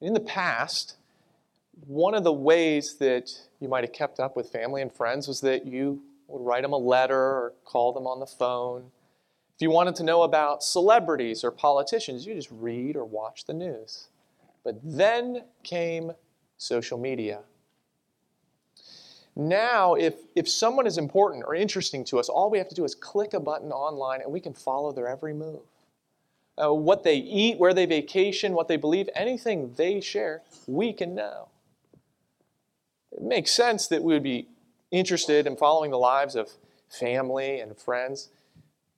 In the past, one of the ways that you might have kept up with family and friends was that you would write them a letter or call them on the phone. If you wanted to know about celebrities or politicians, you just read or watch the news. But then came social media. Now, if, if someone is important or interesting to us, all we have to do is click a button online and we can follow their every move. Uh, what they eat, where they vacation, what they believe, anything they share, we can know. It makes sense that we would be interested in following the lives of family and friends.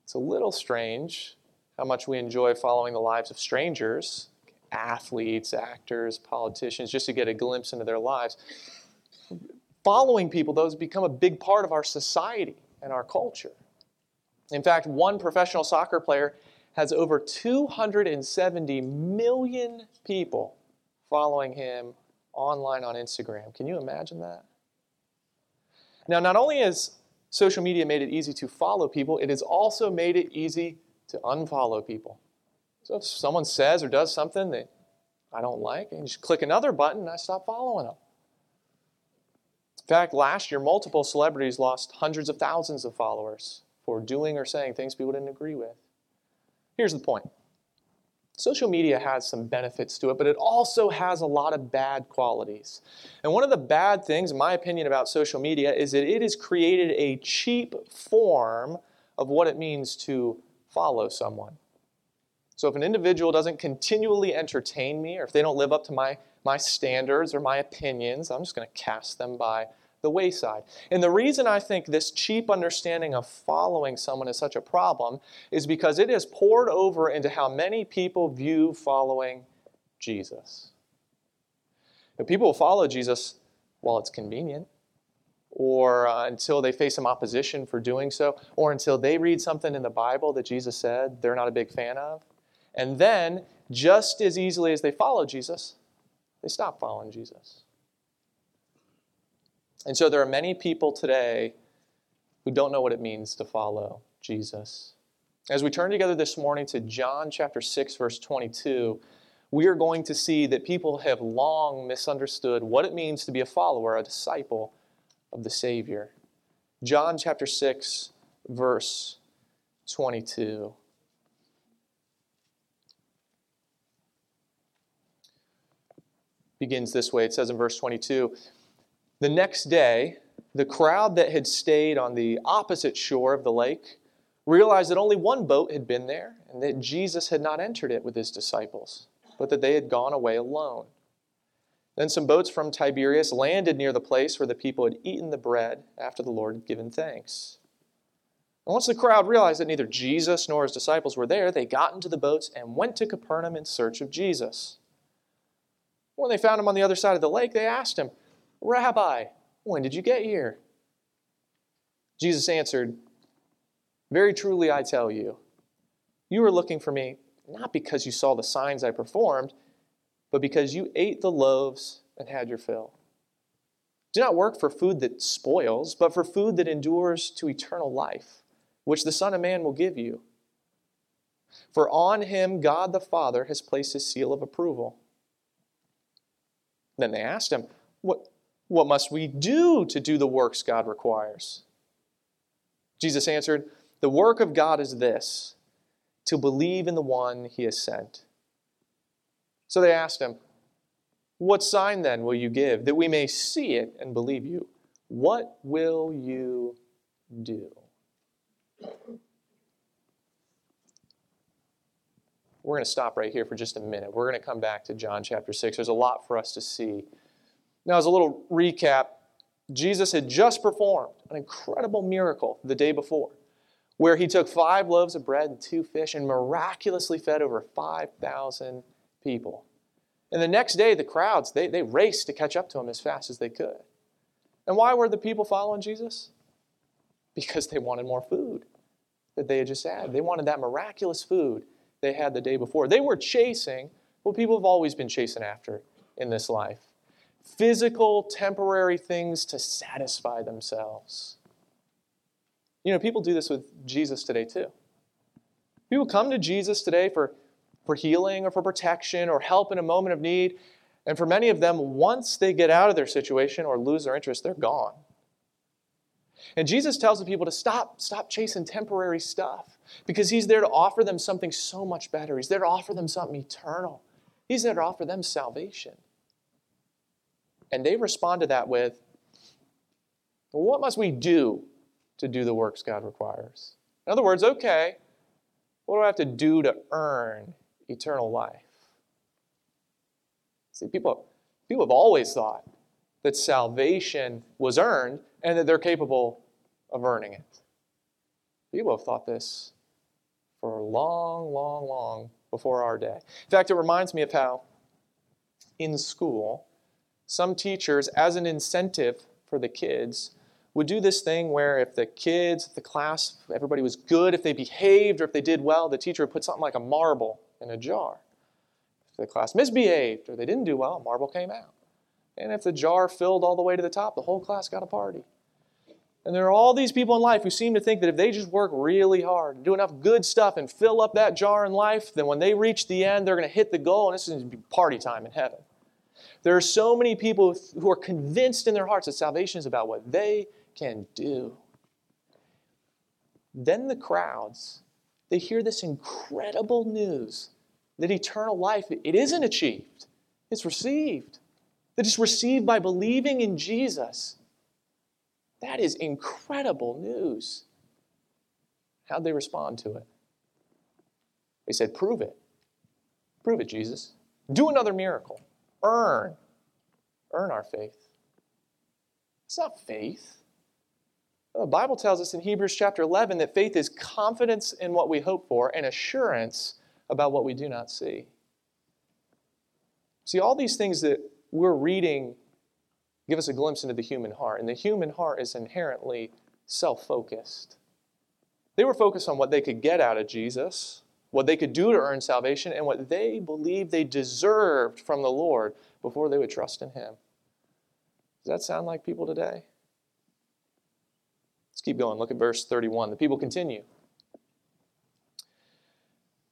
It's a little strange how much we enjoy following the lives of strangers, athletes, actors, politicians, just to get a glimpse into their lives. Following people, those become a big part of our society and our culture. In fact, one professional soccer player has over 270 million people following him online on Instagram. Can you imagine that? Now, not only has social media made it easy to follow people, it has also made it easy to unfollow people. So if someone says or does something that I don't like, I just click another button and I stop following them. In fact, last year, multiple celebrities lost hundreds of thousands of followers for doing or saying things people didn't agree with. Here's the point Social media has some benefits to it, but it also has a lot of bad qualities. And one of the bad things, in my opinion, about social media is that it has created a cheap form of what it means to follow someone. So if an individual doesn't continually entertain me, or if they don't live up to my, my standards or my opinions, I'm just going to cast them by the wayside. And the reason I think this cheap understanding of following someone is such a problem is because it has poured over into how many people view following Jesus. But people will follow Jesus while it's convenient, or uh, until they face some opposition for doing so, or until they read something in the Bible that Jesus said they're not a big fan of. And then, just as easily as they follow Jesus, they stop following Jesus. And so there are many people today who don't know what it means to follow Jesus. As we turn together this morning to John chapter 6 verse 22, we are going to see that people have long misunderstood what it means to be a follower, a disciple of the Savior. John chapter 6 verse 22. Begins this way. It says in verse 22 the next day, the crowd that had stayed on the opposite shore of the lake realized that only one boat had been there and that Jesus had not entered it with his disciples, but that they had gone away alone. Then some boats from Tiberias landed near the place where the people had eaten the bread after the Lord had given thanks. And once the crowd realized that neither Jesus nor his disciples were there, they got into the boats and went to Capernaum in search of Jesus. When they found him on the other side of the lake, they asked him, Rabbi, when did you get here? Jesus answered, Very truly I tell you, you are looking for me not because you saw the signs I performed, but because you ate the loaves and had your fill. Do not work for food that spoils, but for food that endures to eternal life, which the Son of Man will give you. For on him God the Father has placed his seal of approval. Then they asked him, What? What must we do to do the works God requires? Jesus answered, The work of God is this to believe in the one he has sent. So they asked him, What sign then will you give that we may see it and believe you? What will you do? We're going to stop right here for just a minute. We're going to come back to John chapter 6. There's a lot for us to see now, as a little recap, Jesus had just performed an incredible miracle the day before, where he took five loaves of bread and two fish and miraculously fed over 5,000 people. And the next day, the crowds, they, they raced to catch up to him as fast as they could. And why were the people following Jesus? Because they wanted more food that they had just had. They wanted that miraculous food they had the day before. They were chasing what people have always been chasing after in this life physical, temporary things to satisfy themselves. You know, people do this with Jesus today too. People come to Jesus today for, for healing or for protection or help in a moment of need, And for many of them, once they get out of their situation or lose their interest, they're gone. And Jesus tells the people to stop, stop chasing temporary stuff because he's there to offer them something so much better. He's there to offer them something eternal. He's there to offer them salvation. And they respond to that with, what must we do to do the works God requires? In other words, okay, what do I have to do to earn eternal life? See, people, people have always thought that salvation was earned and that they're capable of earning it. People have thought this for long, long, long before our day. In fact, it reminds me of how in school, some teachers, as an incentive for the kids, would do this thing where if the kids, if the class, everybody was good, if they behaved, or if they did well, the teacher would put something like a marble in a jar. If the class misbehaved or they didn't do well, a marble came out. And if the jar filled all the way to the top, the whole class got a party. And there are all these people in life who seem to think that if they just work really hard do enough good stuff and fill up that jar in life, then when they reach the end, they're going to hit the goal and this is going to be party time in heaven. There are so many people who are convinced in their hearts that salvation is about what they can do. Then the crowds, they hear this incredible news that eternal life, it isn't achieved, it's received. That it's received by believing in Jesus. That is incredible news. How'd they respond to it? They said, Prove it. Prove it, Jesus. Do another miracle. Earn. Earn our faith. It's not faith. The Bible tells us in Hebrews chapter 11 that faith is confidence in what we hope for and assurance about what we do not see. See, all these things that we're reading give us a glimpse into the human heart. And the human heart is inherently self focused. They were focused on what they could get out of Jesus, what they could do to earn salvation, and what they believed they deserved from the Lord before they would trust in Him. Does that sound like people today? Let's keep going. Look at verse 31. The people continue.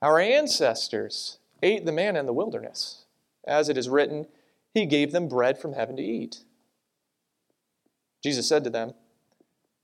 Our ancestors ate the manna in the wilderness, as it is written, He gave them bread from heaven to eat. Jesus said to them,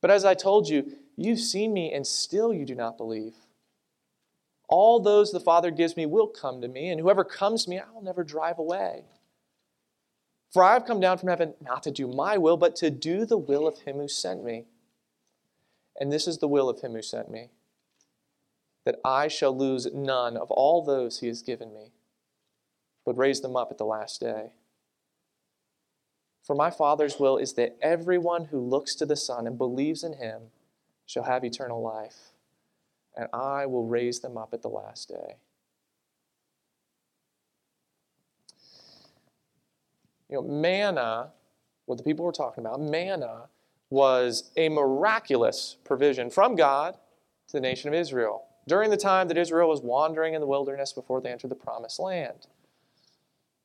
But as I told you, you've seen me and still you do not believe. All those the Father gives me will come to me, and whoever comes to me, I will never drive away. For I have come down from heaven not to do my will, but to do the will of him who sent me. And this is the will of him who sent me that I shall lose none of all those he has given me, but raise them up at the last day. For my Father's will is that everyone who looks to the Son and believes in him shall have eternal life, and I will raise them up at the last day. You know, manna, what the people were talking about, manna was a miraculous provision from God to the nation of Israel during the time that Israel was wandering in the wilderness before they entered the promised land.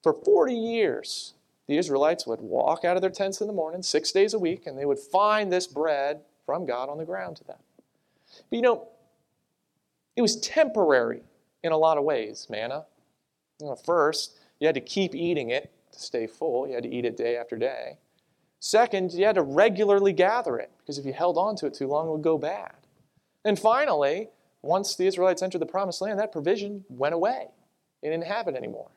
For 40 years, the Israelites would walk out of their tents in the morning, six days a week, and they would find this bread from God on the ground to them. But you know, it was temporary in a lot of ways, manna. You know, first, you had to keep eating it to stay full. You had to eat it day after day. Second, you had to regularly gather it because if you held on to it too long, it would go bad. And finally, once the Israelites entered the promised land, that provision went away. It didn't have it anymore.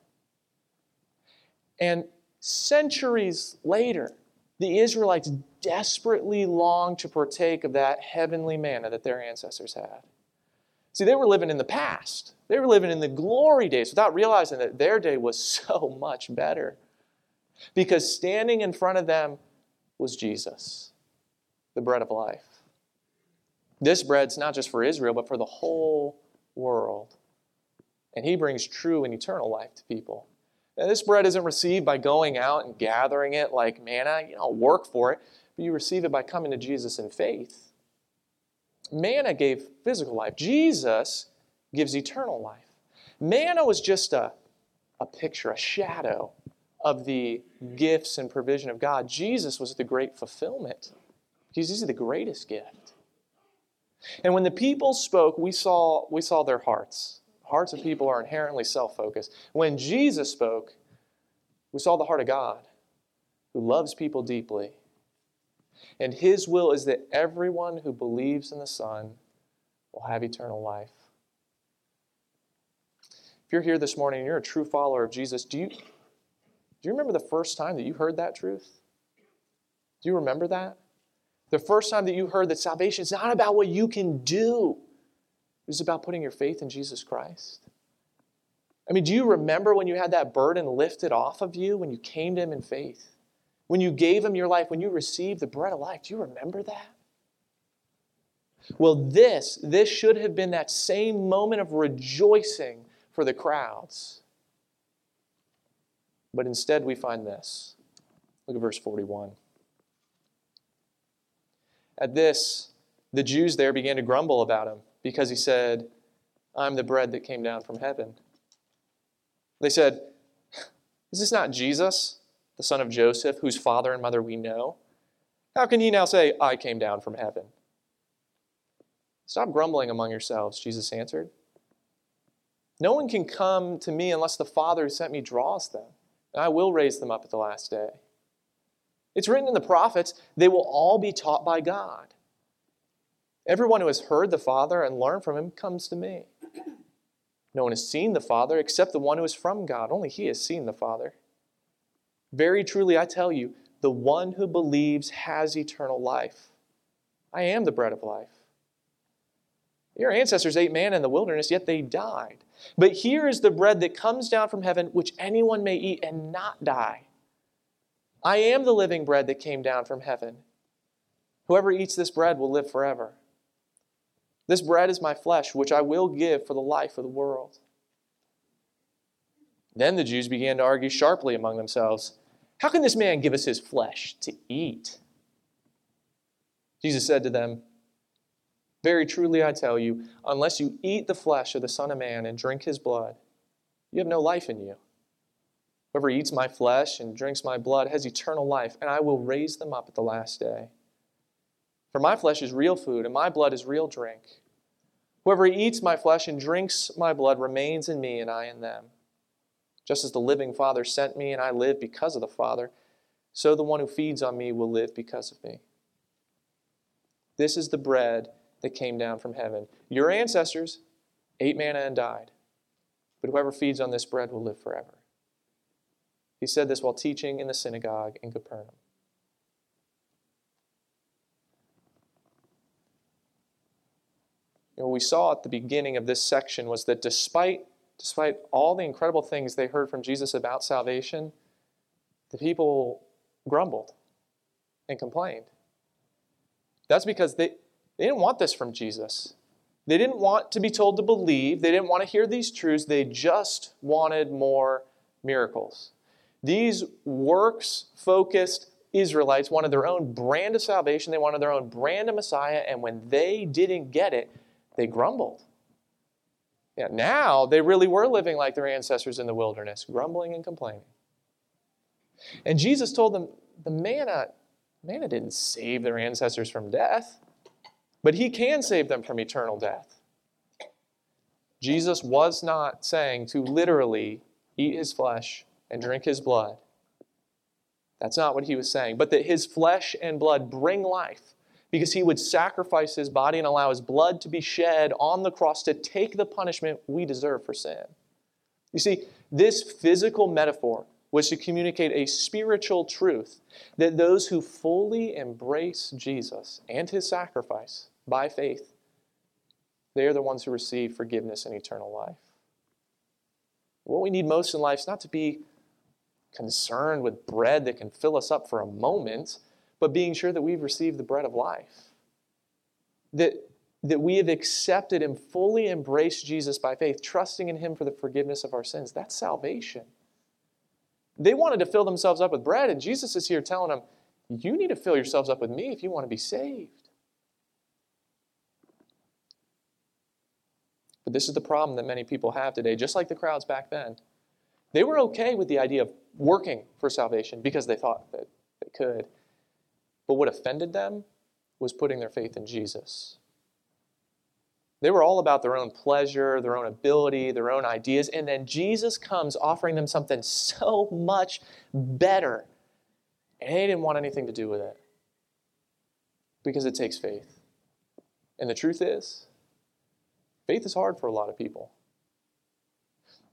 And Centuries later, the Israelites desperately longed to partake of that heavenly manna that their ancestors had. See, they were living in the past. They were living in the glory days without realizing that their day was so much better. Because standing in front of them was Jesus, the bread of life. This bread's not just for Israel, but for the whole world. And he brings true and eternal life to people. Now, this bread isn't received by going out and gathering it like manna, you know, work for it, but you receive it by coming to Jesus in faith. Manna gave physical life. Jesus gives eternal life. Manna was just a, a picture, a shadow of the gifts and provision of God. Jesus was the great fulfillment. He's the greatest gift. And when the people spoke, we saw, we saw their hearts. Hearts of people are inherently self focused. When Jesus spoke, we saw the heart of God, who loves people deeply. And his will is that everyone who believes in the Son will have eternal life. If you're here this morning and you're a true follower of Jesus, do you, do you remember the first time that you heard that truth? Do you remember that? The first time that you heard that salvation is not about what you can do, it's about putting your faith in Jesus Christ. I mean, do you remember when you had that burden lifted off of you when you came to Him in faith? When you gave Him your life, when you received the bread of life? Do you remember that? Well, this, this should have been that same moment of rejoicing for the crowds. But instead, we find this. Look at verse 41. At this, the Jews there began to grumble about him because he said, I'm the bread that came down from heaven. They said, Is this not Jesus, the son of Joseph, whose father and mother we know? How can he now say, I came down from heaven? Stop grumbling among yourselves, Jesus answered. No one can come to me unless the Father who sent me draws them, and I will raise them up at the last day. It's written in the prophets, they will all be taught by God. Everyone who has heard the Father and learned from him comes to me. No one has seen the Father except the one who is from God. Only he has seen the Father. Very truly, I tell you, the one who believes has eternal life. I am the bread of life. Your ancestors ate manna in the wilderness, yet they died. But here is the bread that comes down from heaven, which anyone may eat and not die. I am the living bread that came down from heaven. Whoever eats this bread will live forever. This bread is my flesh, which I will give for the life of the world. Then the Jews began to argue sharply among themselves How can this man give us his flesh to eat? Jesus said to them, Very truly I tell you, unless you eat the flesh of the Son of Man and drink his blood, you have no life in you. Whoever eats my flesh and drinks my blood has eternal life, and I will raise them up at the last day. For my flesh is real food, and my blood is real drink. Whoever eats my flesh and drinks my blood remains in me, and I in them. Just as the living Father sent me, and I live because of the Father, so the one who feeds on me will live because of me. This is the bread that came down from heaven. Your ancestors ate manna and died, but whoever feeds on this bread will live forever. He said this while teaching in the synagogue in Capernaum. You know, what we saw at the beginning of this section was that despite, despite all the incredible things they heard from Jesus about salvation, the people grumbled and complained. That's because they, they didn't want this from Jesus. They didn't want to be told to believe. They didn't want to hear these truths. They just wanted more miracles. These works focused Israelites wanted their own brand of salvation, they wanted their own brand of Messiah, and when they didn't get it, they grumbled. Yeah, now they really were living like their ancestors in the wilderness, grumbling and complaining. And Jesus told them the manna, manna didn't save their ancestors from death, but he can save them from eternal death. Jesus was not saying to literally eat his flesh and drink his blood. That's not what he was saying, but that his flesh and blood bring life because he would sacrifice his body and allow his blood to be shed on the cross to take the punishment we deserve for sin. You see, this physical metaphor was to communicate a spiritual truth that those who fully embrace Jesus and his sacrifice by faith, they are the ones who receive forgiveness and eternal life. What we need most in life is not to be concerned with bread that can fill us up for a moment, but being sure that we've received the bread of life. That, that we have accepted and fully embraced Jesus by faith, trusting in Him for the forgiveness of our sins. That's salvation. They wanted to fill themselves up with bread, and Jesus is here telling them, You need to fill yourselves up with me if you want to be saved. But this is the problem that many people have today, just like the crowds back then. They were okay with the idea of working for salvation because they thought that they could. But what offended them was putting their faith in Jesus. They were all about their own pleasure, their own ability, their own ideas. And then Jesus comes offering them something so much better. And they didn't want anything to do with it because it takes faith. And the truth is, Faith is hard for a lot of people.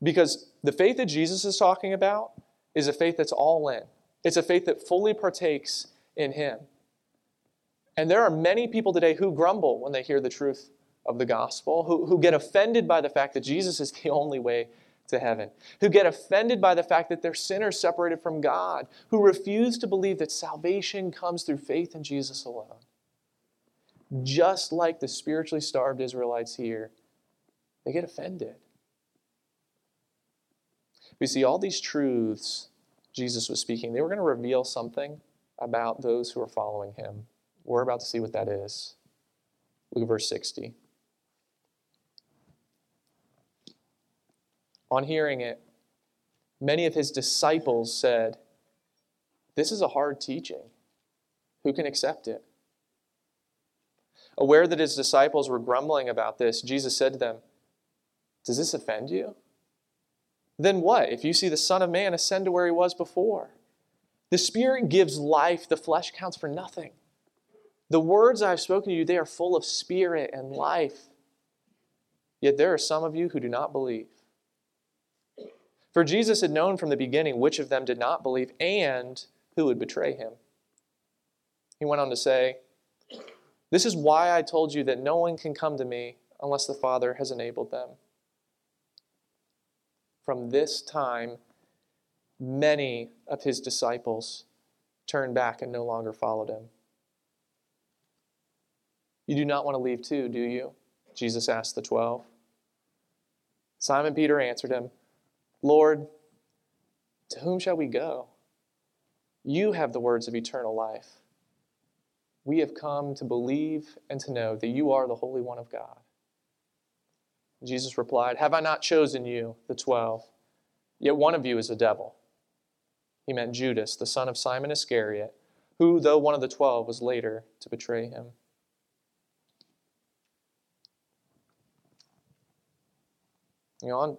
Because the faith that Jesus is talking about is a faith that's all in, it's a faith that fully partakes in Him. And there are many people today who grumble when they hear the truth of the gospel, who, who get offended by the fact that Jesus is the only way to heaven, who get offended by the fact that they're sinners separated from God, who refuse to believe that salvation comes through faith in Jesus alone. Just like the spiritually starved Israelites here they get offended. We see all these truths Jesus was speaking, they were going to reveal something about those who are following him. We're about to see what that is. Look at verse 60. On hearing it, many of his disciples said, This is a hard teaching. Who can accept it? Aware that his disciples were grumbling about this, Jesus said to them, does this offend you? Then what if you see the Son of Man ascend to where he was before? The Spirit gives life, the flesh counts for nothing. The words I've spoken to you, they are full of spirit and life. Yet there are some of you who do not believe. For Jesus had known from the beginning which of them did not believe and who would betray him. He went on to say, This is why I told you that no one can come to me unless the Father has enabled them from this time, many of his disciples turned back and no longer followed him. You do not want to leave too, do you? Jesus asked the twelve. Simon Peter answered him, Lord, to whom shall we go? You have the words of eternal life. We have come to believe and to know that you are the Holy One of God. Jesus replied, Have I not chosen you, the twelve? Yet one of you is a devil. He meant Judas, the son of Simon Iscariot, who, though one of the twelve, was later to betray him. You know, on,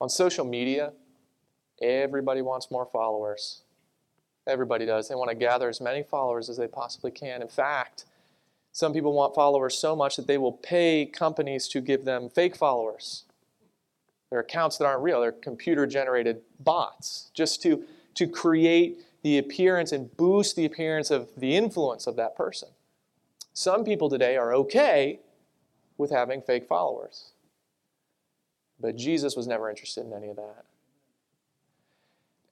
on social media, everybody wants more followers. Everybody does. They want to gather as many followers as they possibly can. In fact, some people want followers so much that they will pay companies to give them fake followers. They're accounts that aren't real, they're computer generated bots just to, to create the appearance and boost the appearance of the influence of that person. Some people today are okay with having fake followers. But Jesus was never interested in any of that.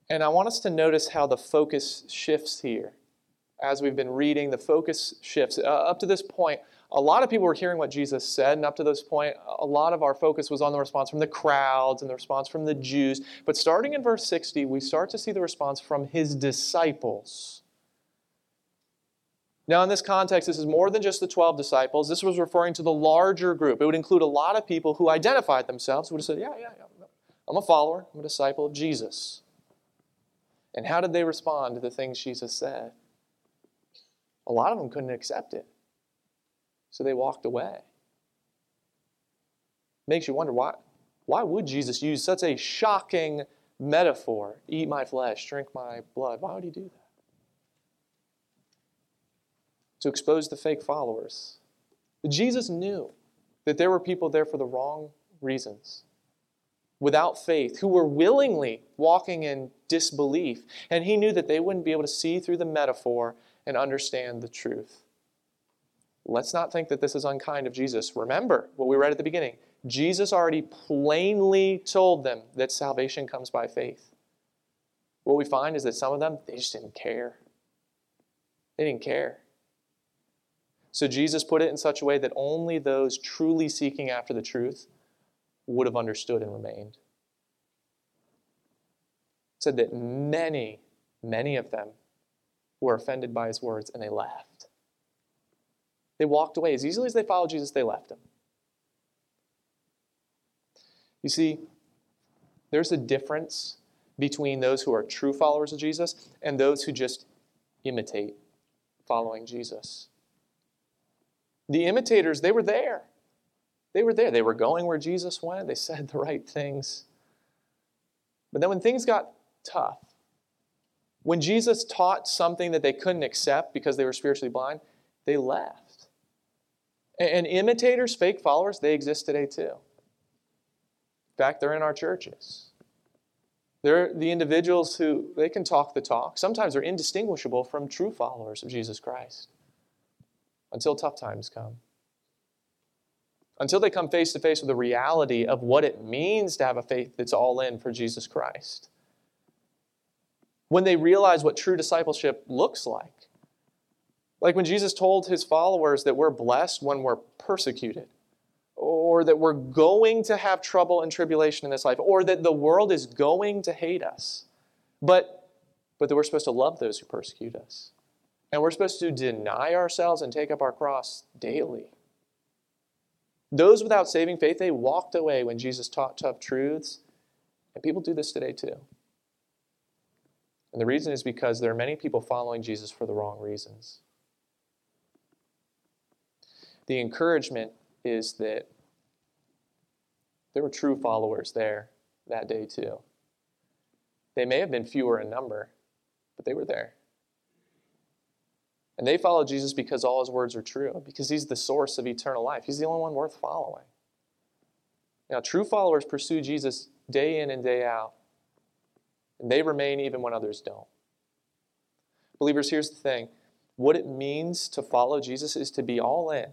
And I want us to notice how the focus shifts here as we've been reading, the focus shifts. Uh, up to this point, a lot of people were hearing what Jesus said, and up to this point, a lot of our focus was on the response from the crowds and the response from the Jews. But starting in verse 60, we start to see the response from his disciples. Now, in this context, this is more than just the 12 disciples. This was referring to the larger group. It would include a lot of people who identified themselves, who would have said, Yeah, yeah, yeah, I'm a follower, I'm a disciple of Jesus. And how did they respond to the things Jesus said? A lot of them couldn't accept it. So they walked away. Makes you wonder why, why would Jesus use such a shocking metaphor? Eat my flesh, drink my blood. Why would he do that? To expose the fake followers. Jesus knew that there were people there for the wrong reasons, without faith, who were willingly walking in disbelief. And he knew that they wouldn't be able to see through the metaphor and understand the truth. Let's not think that this is unkind of Jesus. Remember what we read at the beginning. Jesus already plainly told them that salvation comes by faith. What we find is that some of them, they just didn't care. They didn't care. So Jesus put it in such a way that only those truly seeking after the truth would have understood and remained. said that many, many of them were offended by his words and they left. They walked away. As easily as they followed Jesus, they left him. You see, there's a difference between those who are true followers of Jesus and those who just imitate following Jesus. The imitators, they were there. They were there. They were going where Jesus went. They said the right things. But then when things got tough, when Jesus taught something that they couldn't accept because they were spiritually blind, they left. And imitators, fake followers, they exist today too. In fact, they're in our churches. They're the individuals who they can talk the talk. Sometimes they're indistinguishable from true followers of Jesus Christ until tough times come. Until they come face to face with the reality of what it means to have a faith that's all in for Jesus Christ. When they realize what true discipleship looks like. Like when Jesus told his followers that we're blessed when we're persecuted, or that we're going to have trouble and tribulation in this life, or that the world is going to hate us, but, but that we're supposed to love those who persecute us. And we're supposed to deny ourselves and take up our cross daily. Those without saving faith, they walked away when Jesus taught tough truths. And people do this today too. And the reason is because there are many people following Jesus for the wrong reasons. The encouragement is that there were true followers there that day too. They may have been fewer in number, but they were there. And they followed Jesus because all his words are true, because he's the source of eternal life. He's the only one worth following. Now, true followers pursue Jesus day in and day out, and they remain even when others don't. Believers, here's the thing what it means to follow Jesus is to be all in,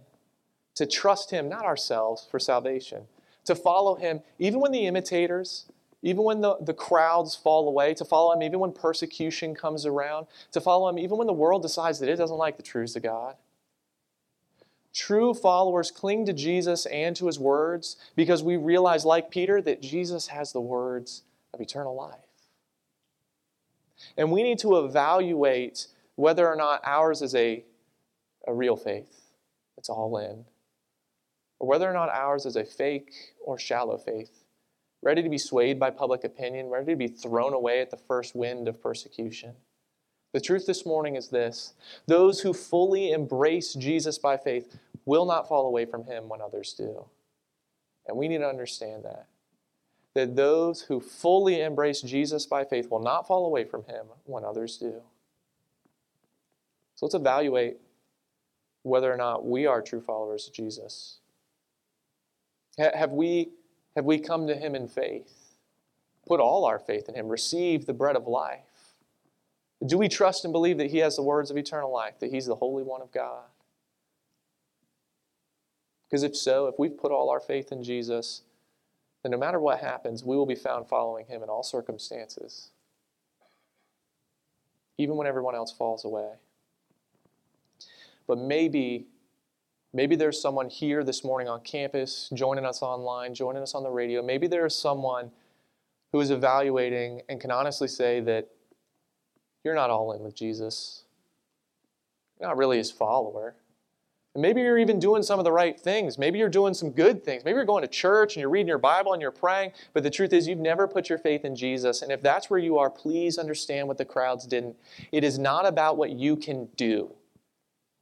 to trust him, not ourselves, for salvation, to follow him even when the imitators, even when the, the crowds fall away, to follow him even when persecution comes around, to follow him even when the world decides that it doesn't like the truths of God. True followers cling to Jesus and to his words because we realize, like Peter, that Jesus has the words of eternal life. And we need to evaluate whether or not ours is a, a real faith It's all in, or whether or not ours is a fake or shallow faith ready to be swayed by public opinion, ready to be thrown away at the first wind of persecution. The truth this morning is this those who fully embrace Jesus by faith will not fall away from him when others do. And we need to understand that. That those who fully embrace Jesus by faith will not fall away from him when others do. So let's evaluate whether or not we are true followers of Jesus. Have we have we come to Him in faith? Put all our faith in Him, receive the bread of life. Do we trust and believe that He has the words of eternal life, that He's the Holy One of God? Because if so, if we've put all our faith in Jesus, then no matter what happens, we will be found following Him in all circumstances, even when everyone else falls away. But maybe Maybe there's someone here this morning on campus, joining us online, joining us on the radio. Maybe there is someone who is evaluating and can honestly say that you're not all in with Jesus. You're not really his follower. And maybe you're even doing some of the right things. Maybe you're doing some good things. Maybe you're going to church and you're reading your Bible and you're praying, but the truth is you've never put your faith in Jesus. And if that's where you are, please understand what the crowds didn't. It is not about what you can do,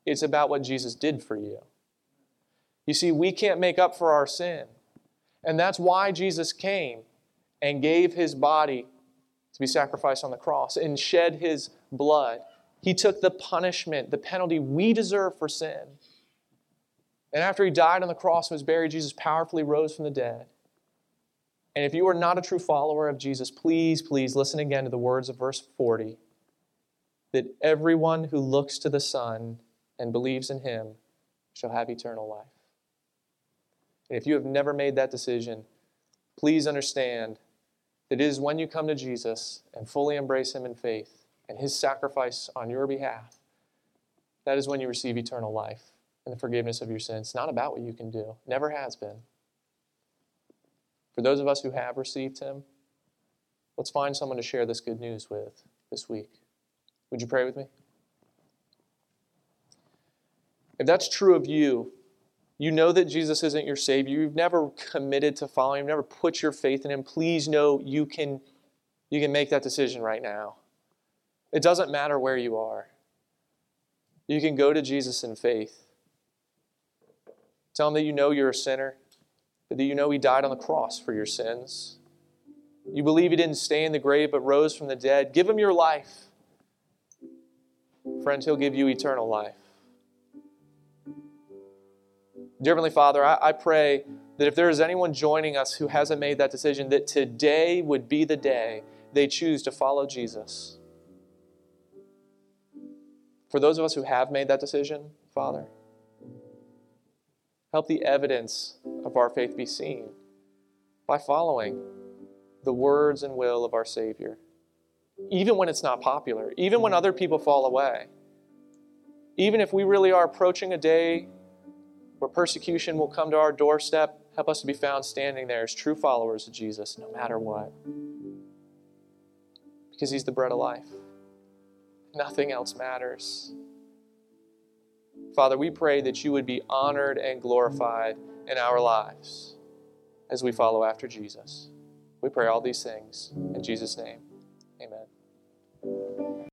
it's about what Jesus did for you. You see, we can't make up for our sin. And that's why Jesus came and gave his body to be sacrificed on the cross and shed his blood. He took the punishment, the penalty we deserve for sin. And after he died on the cross and was buried, Jesus powerfully rose from the dead. And if you are not a true follower of Jesus, please, please listen again to the words of verse 40 that everyone who looks to the Son and believes in him shall have eternal life. And if you have never made that decision, please understand that it is when you come to Jesus and fully embrace Him in faith and His sacrifice on your behalf, that is when you receive eternal life and the forgiveness of your sins. Not about what you can do, never has been. For those of us who have received Him, Let's find someone to share this good news with this week. Would you pray with me? If that's true of you, you know that Jesus isn't your Savior, you've never committed to following you've never put your faith in Him, please know you can, you can make that decision right now. It doesn't matter where you are. You can go to Jesus in faith. Tell Him that you know you're a sinner, that you know He died on the cross for your sins. You believe He didn't stay in the grave but rose from the dead. Give Him your life. Friends, He'll give you eternal life. Dear Heavenly Father, I, I, pray that if there is anyone joining us who hasn't made that decision, that today would be the day they choose to follow Jesus. For those of us who have made that decision, Father, help the evidence of our faith be seen by following the words and will of our Savior, even when it's not popular, even when other people fall away. Even if we really are approaching a day where persecution will come to our doorstep, help us to be found standing there as true followers of Jesus, no matter what. Because He's the bread of life. Nothing else matters. Father, we pray that you would be honored and glorified in our lives as we follow after Jesus. We pray all these things in Jesus' name. Amen.